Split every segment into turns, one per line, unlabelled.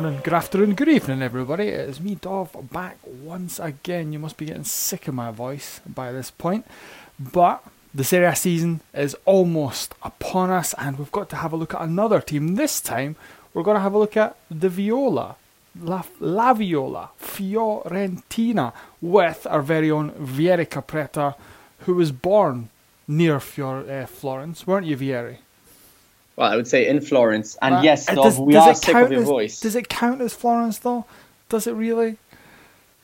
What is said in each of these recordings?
morning, good afternoon, good evening, everybody. It's me, Dov, back once again. You must be getting sick of my voice by this point, but the Serie A season is almost upon us, and we've got to have a look at another team. This time, we're going to have a look at the Viola, La, La Viola, Fiorentina, with our very own Vieri Capretta, who was born near Fior- uh, Florence, weren't you, Vieri?
Well, I would say in Florence. And
Uh,
yes,
uh,
Dov, we are sick of your
as,
voice.
Does it count as Florence though? Does it really?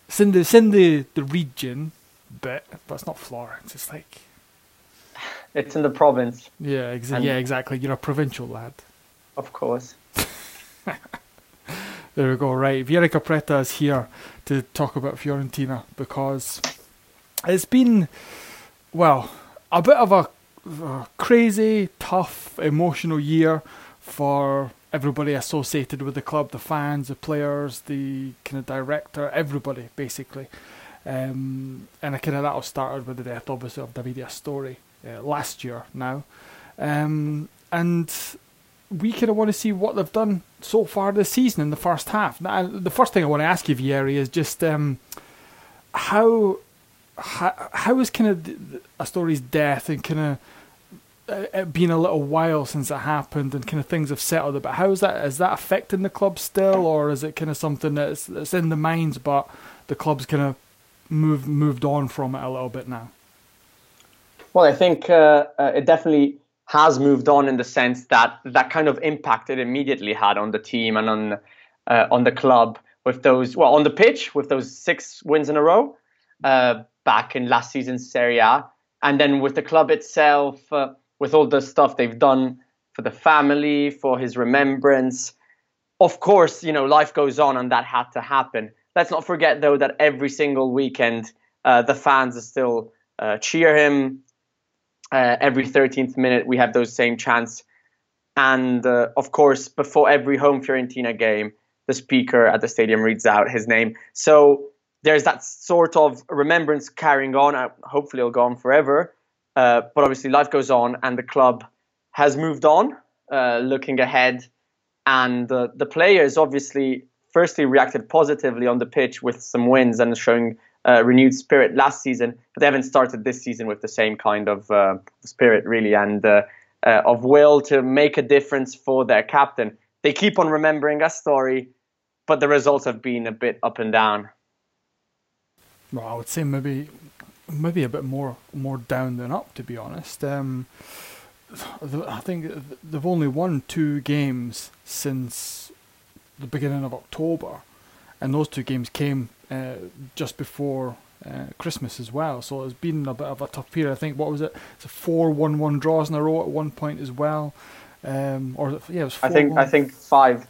It's in the it's in the, the region but that's not Florence. It's like
It's in the province,
yeah, exa- yeah, exactly. You're a provincial lad.
of course.
There we go. Right, Vieri Capretta is here to talk about Fiorentina because it's been well a bit of a, crazy, tough, emotional year for everybody associated with the club, the fans, the players, the kind of director, everybody basically. Um, and I kind of that all started with the death, obviously, of Davide Astori uh, last year now. Um, and we kind of want to see what they've done so far this season in the first half. Now, the first thing I want to ask you, Vieri, is just um, how, how how is kind of th- Astori's death and kind of uh, it been a little while since it happened and kind of things have settled But. How is that? Is that affecting the club still, or is it kind of something that's that's in the minds, but the club's kind of moved moved on from it a little bit now?
Well, I think uh, uh, it definitely has moved on in the sense that that kind of impact it immediately had on the team and on uh, on the club with those well on the pitch with those six wins in a row uh, back in last season's Serie A, and then with the club itself uh, with all the stuff they've done for the family, for his remembrance. Of course, you know life goes on, and that had to happen. Let's not forget though that every single weekend uh, the fans are still uh, cheer him uh, every 13th minute we have those same chants and uh, of course before every home fiorentina game the speaker at the stadium reads out his name so there's that sort of remembrance carrying on uh, hopefully it'll go on forever uh, but obviously life goes on and the club has moved on uh, looking ahead and the players obviously firstly reacted positively on the pitch with some wins and showing uh, renewed spirit last season, but they haven't started this season with the same kind of uh, spirit, really, and of will to make a difference for their captain. They keep on remembering Astori, but the results have been a bit up and down.
Well, I would say maybe maybe a bit more more down than up, to be honest. Um, I think they've only won two games since the beginning of October, and those two games came uh, just before uh, Christmas as well. So it's been a bit of a tough period. I think what was it? It's a four one-one draws in a row at one point as well. Um, or yeah, it was
I think
4-1.
I think five.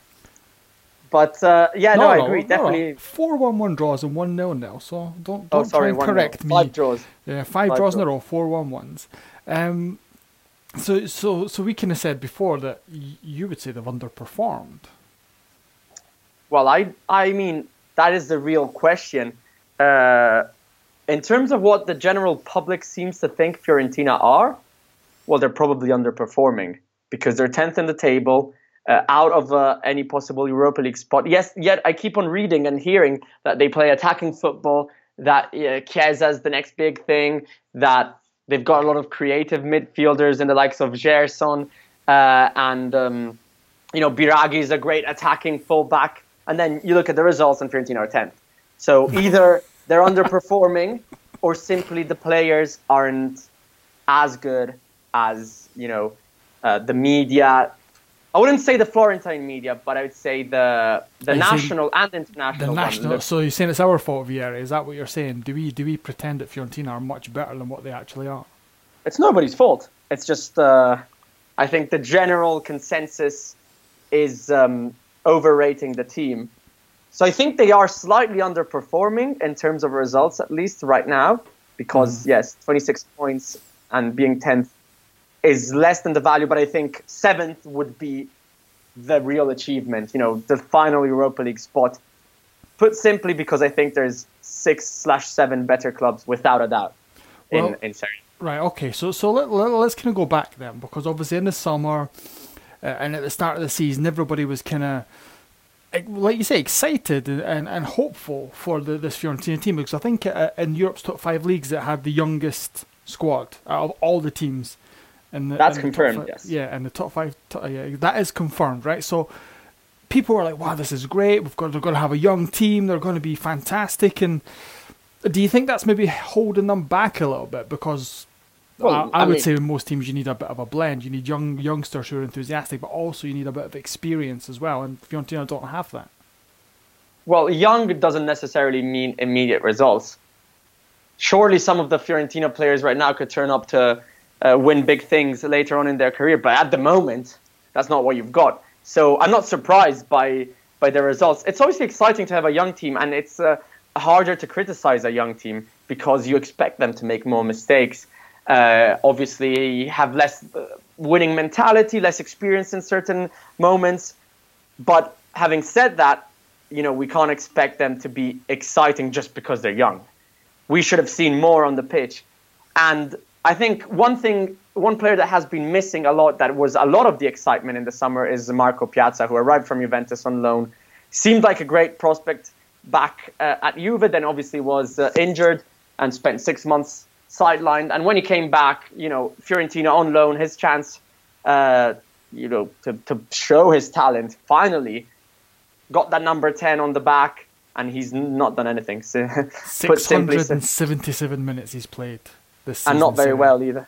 But uh, yeah, no, I agree. Definitely.
Four one one draws and one nil nil. So don't
Oh,
don't try
sorry,
and
one nil.
correct me.
Five draws.
Yeah, five,
Five
draws in a row, four one ones. Um, so so so we kind of said before that y- you would say they've underperformed.
Well, I I mean that is the real question. Uh, in terms of what the general public seems to think Fiorentina are, well, they're probably underperforming because they're tenth in the table, uh, out of uh, any possible Europa League spot. Yes, yet I keep on reading and hearing that they play attacking football, that uh, Chiesa's the next big thing, that they've got a lot of creative midfielders in the likes of Gerson uh, and. Um, you know, Biraghi is a great attacking fullback, and then you look at the results, and Fiorentina are 10th. So either they're underperforming, or simply the players aren't as good as you know uh, the media. I wouldn't say the Florentine media, but I would say the the
you saying
national and international. The
national.
Look-
So you're saying it's our fault, Vieri? Is that what you're saying? Do we do we pretend that Fiorentina are much better than what they actually are?
it's nobody's fault. It's just uh, I think the general consensus is um, overrating the team. So I think they are slightly underperforming in terms of results, at least right now, because yes, 26 points and being 10th is less than the value, but I think seventh would be the real achievement. You know, the final Europa League spot. Put simply, because I think there's six slash seven better clubs without a doubt in
Well-
in Serie.
Right. Okay. So so let, let, let's kind of go back then, because obviously in the summer uh, and at the start of the season, everybody was kind of like you say, excited and, and, and hopeful for the, this Fiorentina team because I think uh, in Europe's top five leagues it had the youngest squad out of all the teams. In the,
That's
top
confirmed,
five-
yes.
Yeah, and the top five. To, uh, yeah, that is confirmed, right? So people are like, "Wow, this is great. We've got they're going to have a young team. They're going to be fantastic." And do you think that's maybe holding them back a little bit because?
Well,
I, I
I
would
mean-
say in most teams you need a bit of a blend. You need young youngsters who are enthusiastic, but also you need a bit of experience as well. And Fiorentina don't have that.
Well, young doesn't necessarily mean immediate results. Surely some of the Fiorentina players right now could turn up to uh, win big things later on in their career, but at the moment, that's not what you've got. So I'm not surprised by by the results. It's obviously exciting to have a young team, and it's uh, harder to criticize a young team because you expect them to make more mistakes. Uh, obviously, have less uh, winning mentality, less experience in certain moments. But having said that, you know, we can't expect them to be exciting just because they're young. We should have seen more on the pitch. And I think one thing, one player that has been missing a lot, that was a lot of the excitement in the summer, is Marko Pjaca, who arrived from Juventus on loan. Seemed like a great prospect back uh, at Juve, then obviously was uh, injured and spent six months sidelined. And when he came back, you know, Fiorentina on loan, his chance, uh, you know, to, to show his talent finally got that number 10 on the back, and he's not done anything. So, put
Six
simply,
hundred and seventy-seven minutes he's played this
and not very well either.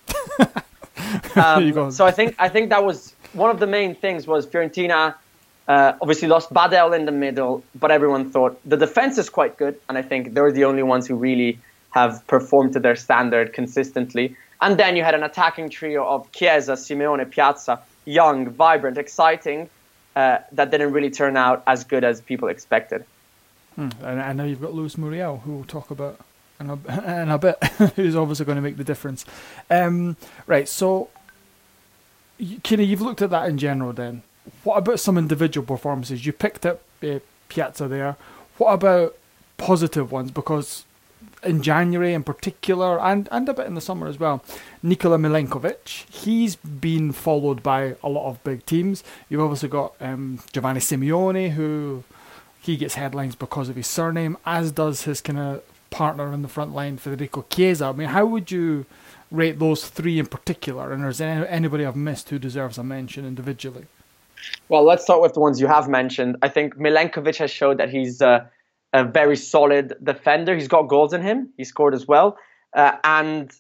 There you go.
Um, so I think I think that was one of the main things was Fiorentina uh, obviously lost Badelj in the middle, but everyone thought the defense is quite good, and I think they're the only ones who really have performed to their standard consistently. And then you had an attacking trio of Chiesa, Simeone, Pjaca, young, vibrant, exciting, uh, that didn't really turn out as good as people expected.
And, and now you've got Luis Muriel, who we'll talk about in a, in a bit, who's obviously going to make the difference. Um, right, so, Kenny, you've looked at that in general then. What about some individual performances? You picked up uh, Pjaca there. What about positive ones? Because in January in particular, and, and a bit in the summer as well, Nikola Milenkovic, he's been followed by a lot of big teams. You've obviously got um, Giovanni Simeone, who he gets headlines because of his surname, as does his kind of partner in the front line, Federico Chiesa. I mean, how would you rate those three in particular? And is there anybody I've missed who deserves a mention individually?
Well, let's start with the ones you have mentioned. I think Milenkovic has showed that he's uh, a very solid defender. He's got goals in him. He scored as well. Uh, and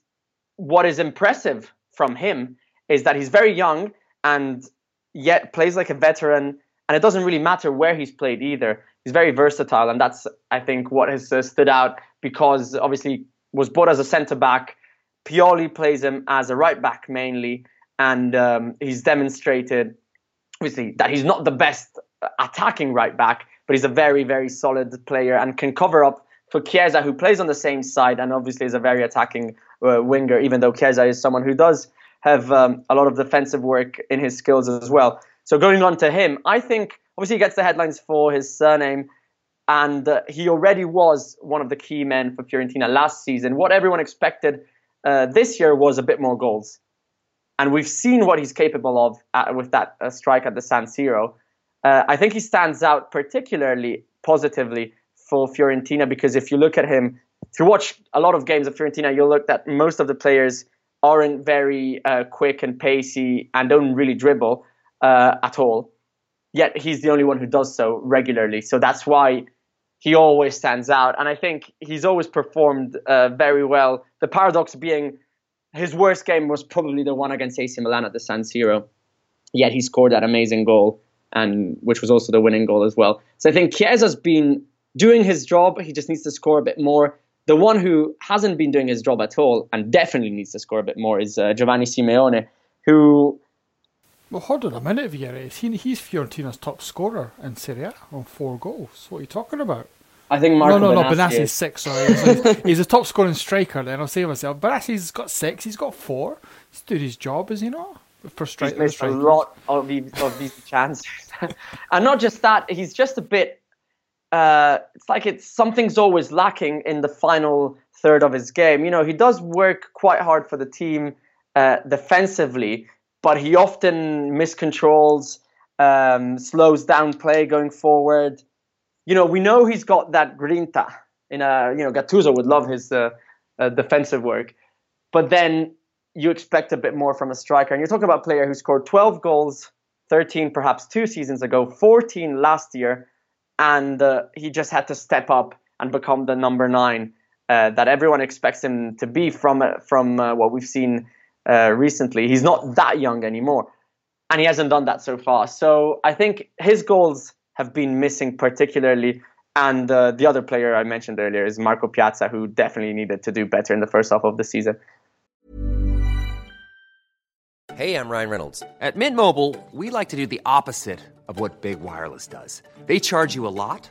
what is impressive from him is that he's very young and yet plays like a veteran. And it doesn't really matter where he's played either. He's very versatile, and that's I think what has uh, stood out because obviously was bought as a centre back. Pioli plays him as a right back mainly, and um, he's demonstrated obviously that he's not the best attacking right back, but he's a very, very solid player and can cover up for Chiesa, who plays on the same side and obviously is a very attacking uh, winger, even though Chiesa is someone who does have um, a lot of defensive work in his skills as well. So going on to him, I think obviously he gets the headlines for his surname, and uh, he already was one of the key men for Fiorentina last season. What everyone expected uh, this year was a bit more goals, and we've seen what he's capable of at, with that uh, strike at the San Siro. Uh, I think he stands out particularly positively for Fiorentina because if you look at him, if you watch a lot of games of Fiorentina, you'll look that most of the players aren't very uh, quick and pacey and don't really dribble uh, at all. Yet he's the only one who does so regularly. So that's why he always stands out. And I think he's always performed uh, very well. The paradox being his worst game was probably the one against AC Milan at the San Siro. Yet he scored that amazing goal, and which was also the winning goal as well. So I think Chiesa's been doing his job. He just needs to score a bit more. The one who hasn't been doing his job at all and definitely needs to score a bit more is uh, Giovanni Simeone, who.
Well, hold on a minute, Vieri. He, he's Fiorentina's top scorer in Serie A on four goals. What are you talking about?
I think Marco
no, no,
Benassi
no. Benassi's
is.
six. Sorry, he's, he's a top scoring striker. Then I'll say myself. Benassi's got six. He's got four. He's doing his job, is he not? For stri-
He's missed a lot of these, of these chances, and not just that. He's just a bit. Uh, it's like it's something's always lacking in the final third of his game. You know, he does work quite hard for the team uh, defensively, but he often miscontrols, um, slows down play going forward. You know, we know he's got that grinta. In a, you know, Gattuso would love his uh, uh, defensive work, but then you expect a bit more from a striker. And you're talking about a player who scored 12 goals, 13 perhaps two seasons ago, 14 last year, and uh, he just had to step up and become the number nine uh, that everyone expects him to be from uh, from uh, what we've seen uh, recently. He's not that young anymore, and he hasn't done that so far. So I think his goals have been missing particularly. And uh, the other player I mentioned earlier is Marko Pjaca, who definitely needed to do better in the first half of the season.
Hey, I'm Ryan Reynolds. At Mint Mobile, we like to do the opposite of what Big Wireless does. They charge you a lot,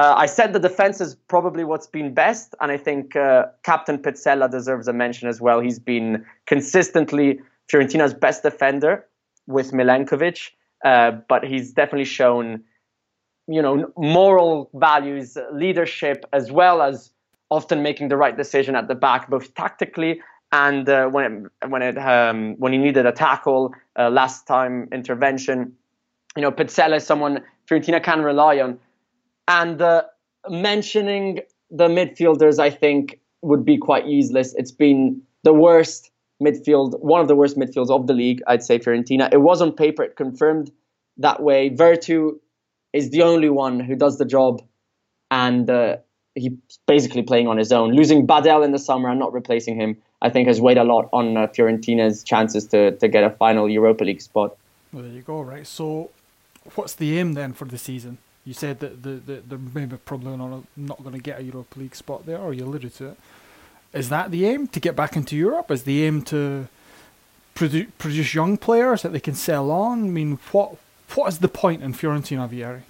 Uh, I said the defense is probably what's been best, and I think uh, Captain Pezzella deserves a mention as well. He's been consistently Fiorentina's best defender with Milenkovic, uh, but he's definitely shown, you know, moral values, leadership, as well as often making the right decision at the back, both tactically and uh, when it, when it um, when he needed a tackle, uh, last time intervention. You know, Pezzella is someone Fiorentina can rely on. And uh, mentioning the midfielders, I think, would be quite useless. It's been the worst midfield, one of the worst midfields of the league, I'd say, Fiorentina. It was on paper, it confirmed that way. Veretout is the only one who does the job, and uh, he's basically playing on his own. Losing Badelj in the summer and not replacing him, I think, has weighed a lot on uh, Fiorentina's chances to, to get a final Europa League spot.
Well, there you go. Right. So, what's the aim then for the season? You said that the, the, they're maybe probably not, not going to get a Europa League spot there, or you alluded to it. Is that the aim to get back into Europe? Is the aim to produ- produce young players that they can sell on? I mean, what what is the point in Fiorentina Vieri?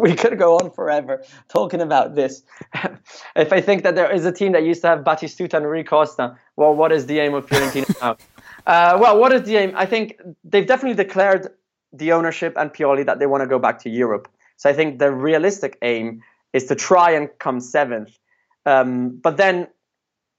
we could go on forever talking about this. if I think that there is a team that used to have Batistuta and Rui Costa, well, what is the aim of Fiorentina now? Uh, well, what is the aim? I think they've definitely declared the ownership and Pioli that they want to go back to Europe. So I think the realistic aim is to try and come seventh. Um, but then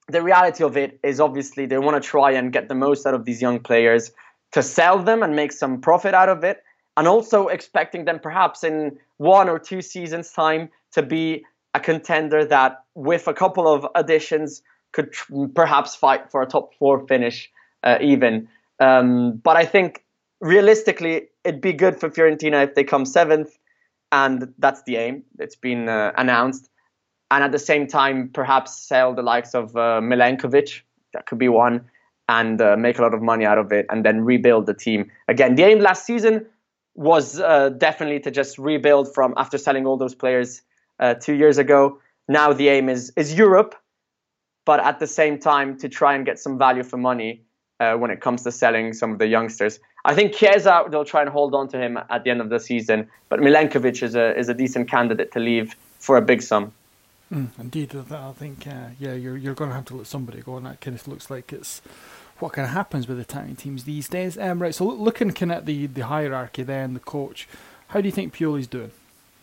the reality of it is obviously they want to try and get the most out of these young players to sell them and make some profit out of it and also expecting them perhaps in one or two seasons time to be a contender that with a couple of additions could tr- perhaps fight for a top four finish uh, even um, but i think realistically it'd be good for fiorentina if they come seventh and that's the aim it's been uh, announced and at the same time perhaps sell the likes of uh, milenkovic that could be one and uh, make a lot of money out of it and then rebuild the team again the aim last season was uh, definitely to just rebuild from after selling all those players uh, two years ago. Now the aim is is Europe, but at the same time to try and get some value for money uh, when it comes to selling some of the youngsters. I think Chiesa they'll try and hold on to him at the end of the season, but Milenkovic is a is a decent candidate to leave for a big sum.
Mm, indeed, I think uh, yeah, you're you're going to have to let somebody go, and that kind of looks like it's what kind of happens with Italian teams these days. Um, right, so looking kind of at the, the hierarchy then, the coach, how do you think Pioli's doing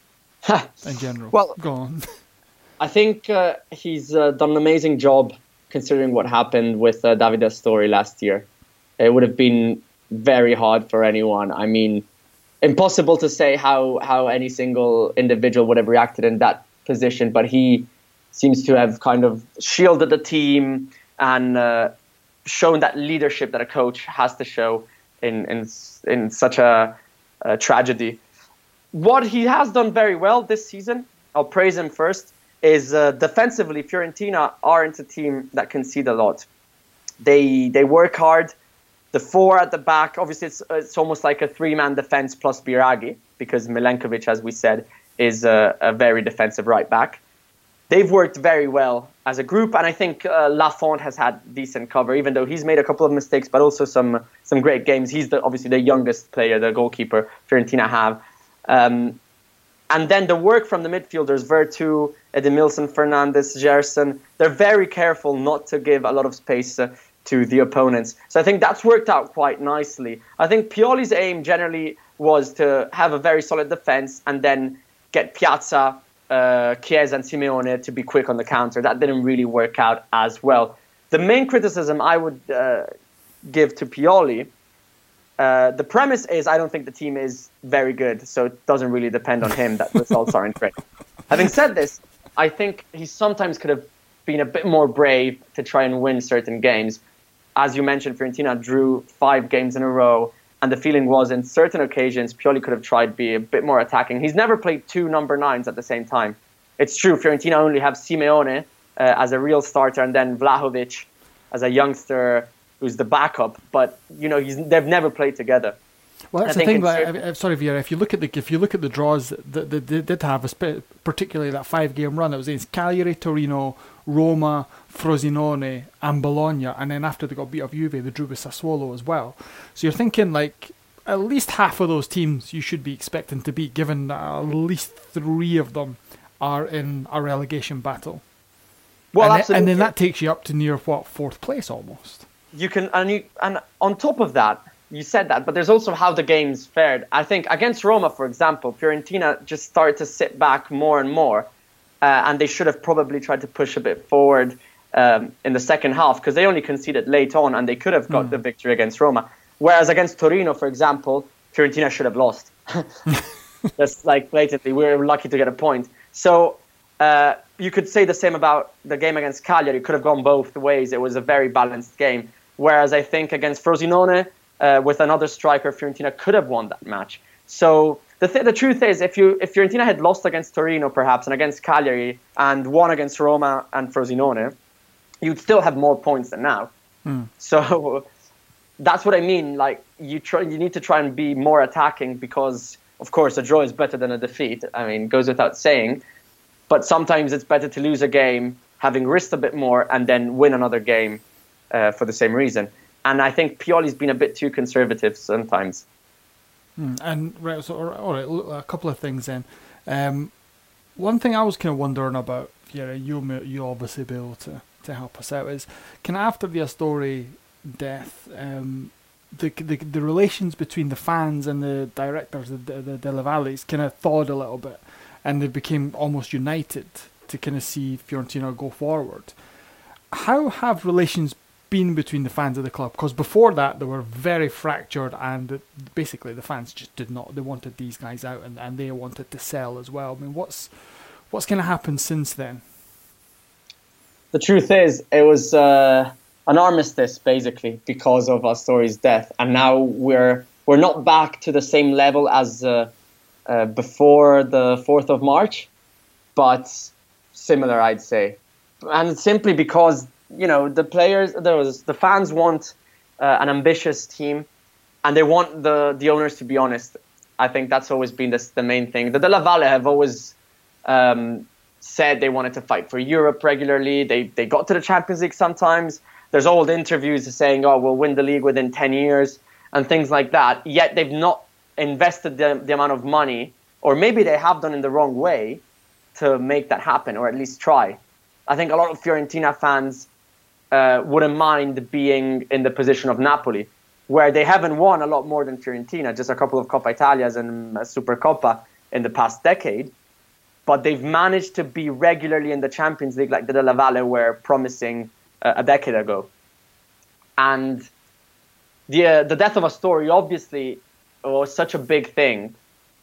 in general?
Well,
go on.
I think uh, he's uh, done an amazing job considering what happened with uh, Davide Astori last year. It would have been very hard for anyone. I mean, impossible to say how, how any single individual would have reacted in that position, but he seems to have kind of shielded the team and uh, shown that leadership that a coach has to show in in in such a, a tragedy. What he has done very well this season, I'll praise him first, is uh, defensively. Fiorentina aren't a team that concede a lot. They they work hard. The four at the back, obviously, it's it's almost like a three-man defense plus Biraghi, because Milenkovic, as we said, is a, a very defensive right back they've worked very well as a group, and I think uh, Lafont has had decent cover, even though he's made a couple of mistakes, but also some some great games. He's the, obviously the youngest player, the goalkeeper Fiorentina have. Um, and then the work from the midfielders, Veretout, Edimilson, Fernandes, Gerson, they're very careful not to give a lot of space uh, to the opponents. So I think that's worked out quite nicely. I think Pioli's aim generally was to have a very solid defense and then get Pjaca uh, Chiesa and Simeone to be quick on the counter. That didn't really work out as well. The main criticism I would uh, give to Pioli, uh, the premise is I don't think the team is very good, so it doesn't really depend on him that the results aren't great. Having said this, I think he sometimes could have been a bit more brave to try and win certain games. As you mentioned, Fiorentina drew five games in a row and the feeling was, in certain occasions, Pioli could have tried to be a bit more attacking. He's never played two number nines at the same time. It's true, Fiorentina only have Simeone uh, as a real starter and then Vlahovic as a youngster who's the backup. But you know, they've never played together.
Well, that's the thing. Sorry, Vieri. If you look at the if you look at the draws that they did have, particularly that five game run, it was against Cagliari, Torino, Roma, Frosinone, and Bologna, and then after they got beat up Juve, they drew with Sassuolo as well. So you're thinking like at least half of those teams you should be expecting to beat, given that at least three of them are in a relegation battle. Well, and, and then that takes you up to near what fourth place almost.
You can and you and on top of that, you said that, but there's also how the games fared. I think against Roma, for example, Fiorentina just started to sit back more and more, uh, and they should have probably tried to push a bit forward um, in the second half because they only conceded late on, and they could have got mm. the victory against Roma. Whereas against Torino, for example, Fiorentina should have lost. Just like blatantly, we were lucky to get a point. So uh, you could say the same about the game against Cagliari. It could have gone both ways. It was a very balanced game. Whereas I think against Frosinone, uh, with another striker, Fiorentina could have won that match. So the, th- the truth is, if you if Fiorentina had lost against Torino perhaps and against Cagliari and won against Roma and Frosinone, you'd still have more points than now. Mm. So that's what I mean. Like you try, you need to try and be more attacking because Of course, a draw is better than a defeat. I mean, goes without saying. But sometimes it's better to lose a game having risked a bit more and then win another game uh, for the same reason. And I think Pioli's been a bit too conservative sometimes.
Hmm, and right, so all right, a couple of things then. Um, one thing I was kind of wondering about, yeah, you you obviously be able to, to help us out is, can after the Astori death, um, the, the the relations between the fans and the directors, the the, the Valles, kind of thawed a little bit, and they became almost united to kind of see Fiorentina go forward. How have relations been between the fans of the club? Because before that, they were very fractured, and basically the fans just did not. They wanted these guys out, and, and they wanted to sell as well. I mean, what's what's going to happen since then?
The truth is, it was uh, an armistice basically because of Astori's death, and now we're we're not back to the same level as uh, uh, before the fourth of March, but similar, I'd say, and simply because you know the players, was the fans want uh, an ambitious team, and they want the the owners to be honest. I think that's always been the, the main thing. The Della Valle have always um, said they wanted to fight for Europe regularly. They they got to the Champions League sometimes. There's old interviews saying, "Oh, we'll win the league within 10 years," and things like that. Yet they've not invested the, the amount of money, or maybe they have done in the wrong way, to make that happen, or at least try. I think a lot of Fiorentina fans uh, wouldn't mind being in the position of Napoli, where they haven't won a lot more than Fiorentina, just a couple of Coppa Italias and Supercoppa in the past decade. But they've managed to be regularly in the Champions League, like the Della Valle were promising uh, a decade ago. And the uh, the death of Astori obviously was such a big thing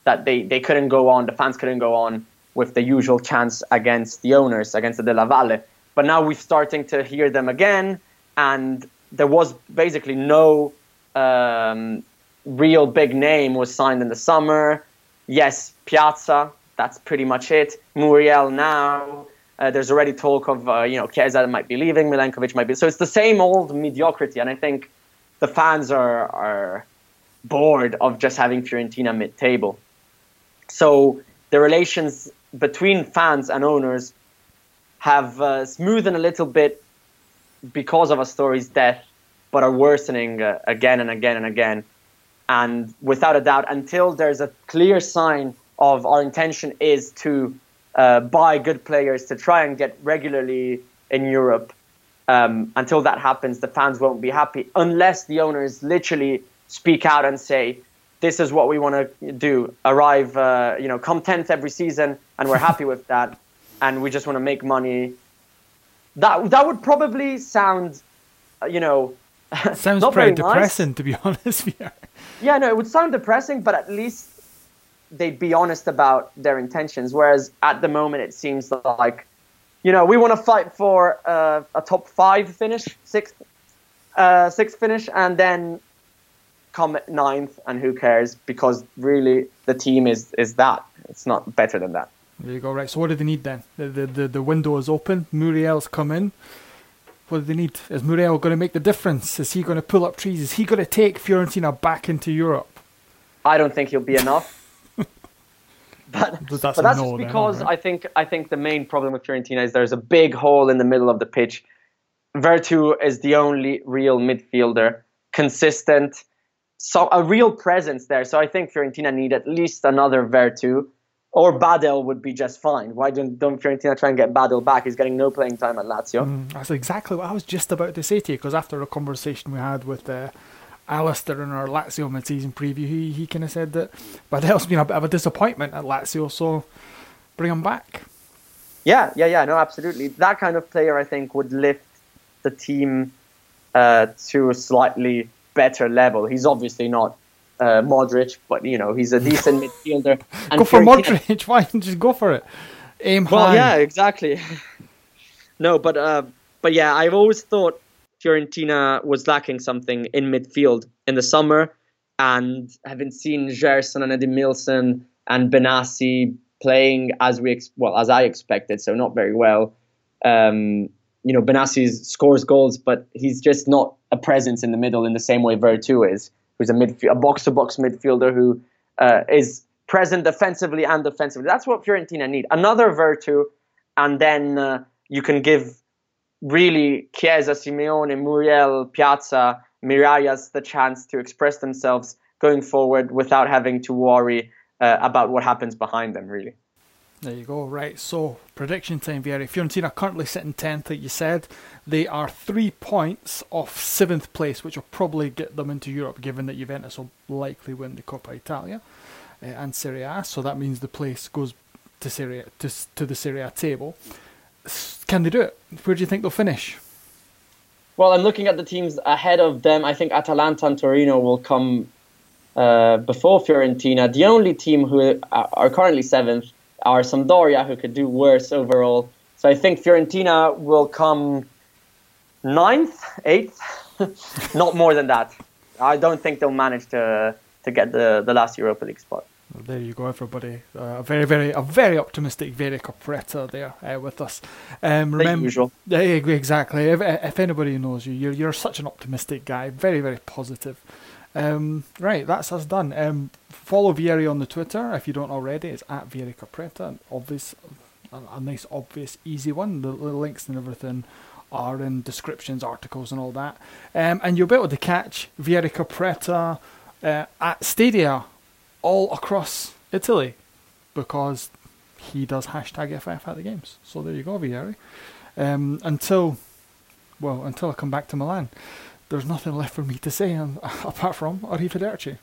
that they, they couldn't go on, the fans couldn't go on with the usual chance against the owners, against the Della Valle. But now we're starting to hear them again, and there was basically no um, real big name was signed in the summer. Yes, Pjaca, that's pretty much it. Muriel now. Uh, there's already talk of uh, you know Chiesa might be leaving, Milenkovic might be. So it's the same old mediocrity, and I think the fans are are bored of just having Fiorentina mid-table. So the relations between fans and owners have uh, smoothened a little bit because of Astori's death, but are worsening uh, again and again and again. And without a doubt, until there's a clear sign of our intention is to uh, buy good players to try and get regularly in Europe. Um, until that happens, the fans won't be happy unless the owners literally speak out and say, "This is what we want to do. Arrive, uh, you know, come tenth every season, and we're happy with that, and we just want to make money." That that would probably sound, uh, you know,
sounds
not
pretty
very nice.
depressing to be honest. Yeah.
Yeah, no, it would sound depressing, but at least they'd be honest about their intentions. Whereas at the moment, it seems like, you know, we want to fight for uh, a top five finish, sixth, uh, sixth finish, and then come ninth, and who cares? Because really, the team is is that. It's not better than that.
There you go. Right. So what do they need then? The the the, the window is open. Muriel's come in. What do they need? Is Muriel going to make the difference? Is he going to pull up trees? Is he going to take Fiorentina back into Europe?
I don't think he'll be enough. but
But that's
but that's
no
just
then,
because. I think I think the main problem with Fiorentina is there's a big hole in the middle of the pitch. Veretout is the only real midfielder, consistent, so a real presence there. So I think Fiorentina need at least another Veretout, or Badelj would be just fine. Why don't don't Fiorentina try and get Badelj back? He's getting no playing time at Lazio.
Mm, that's exactly what I was just about to say to you. Because after a conversation we had with uh, Alistair in our Lazio mid-season preview, he he kind of said that Badelj's been a bit of a disappointment at Lazio, so bring him back.
Yeah, yeah, yeah. No, absolutely. That kind of player, I think, would lift the team uh, to a slightly better level. He's obviously not uh, Modric, but you know he's a decent midfielder. And
go for Modric. Why don't you just go for it? Aim
Well,
high.
yeah, exactly. no, but uh, but yeah, I've always thought Fiorentina was lacking something in midfield in the summer, and having seen Gerson and Edimilson and Benassi playing as we ex- well as I expected, so not very well. Um, you know, Benassi scores goals, but he's just not a presence in the middle in the same way Veretout is, who's a midfield, a box-to-box midfielder who uh, is present defensively and defensively. That's what Fiorentina need. Another Veretout, and then uh, you can give really Chiesa, Simeone, Muriel, Pjaca, Mirallas the chance to express themselves going forward without having to worry uh, about what happens behind them, really.
There you go. Right. So prediction time, Vieri. Fiorentina currently sitting tenth, like you said. They are three points off seventh place, which will probably get them into Europe, given that Juventus will likely win the Coppa Italia uh, and Serie A. So that means the place goes to Serie to to the Serie A table. Can they do it? Where do you think they'll finish?
Well, I'm looking at the teams ahead of them. I think Atalanta and Torino will come uh, before Fiorentina. The only team who are currently seventh are Sampdoria, who could do worse overall. So I think Fiorentina will come ninth, eighth, not more than that. I don't think they'll manage to to get the, the last Europa League spot.
Well, there you go, everybody. Uh, a very, very, a very optimistic Vieri Capretta there uh, with us. Um,
remember, usual.
Yeah, exactly. If, if anybody knows you, you're you're such an optimistic guy. Very, very positive. Um, right, that's us done. Um, follow Vieri on the Twitter if you don't already. It's at Vieri Capretta. Obvious, a, a, nice, obvious, easy one. The, the, links and everything are in descriptions, articles, and all that. Um, and you'll be able to catch Vieri Capretta uh, at Stadia all across Italy because he does hashtag FF at the games. So there you go, Vieri. Um, until, well, until I come back to Milan there's nothing left for me to say and, apart from Arrivederci.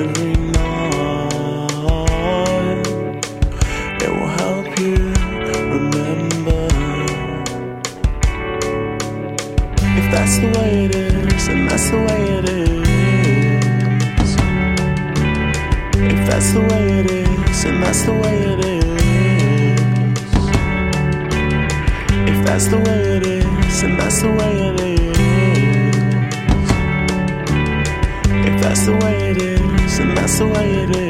Safe the way it is.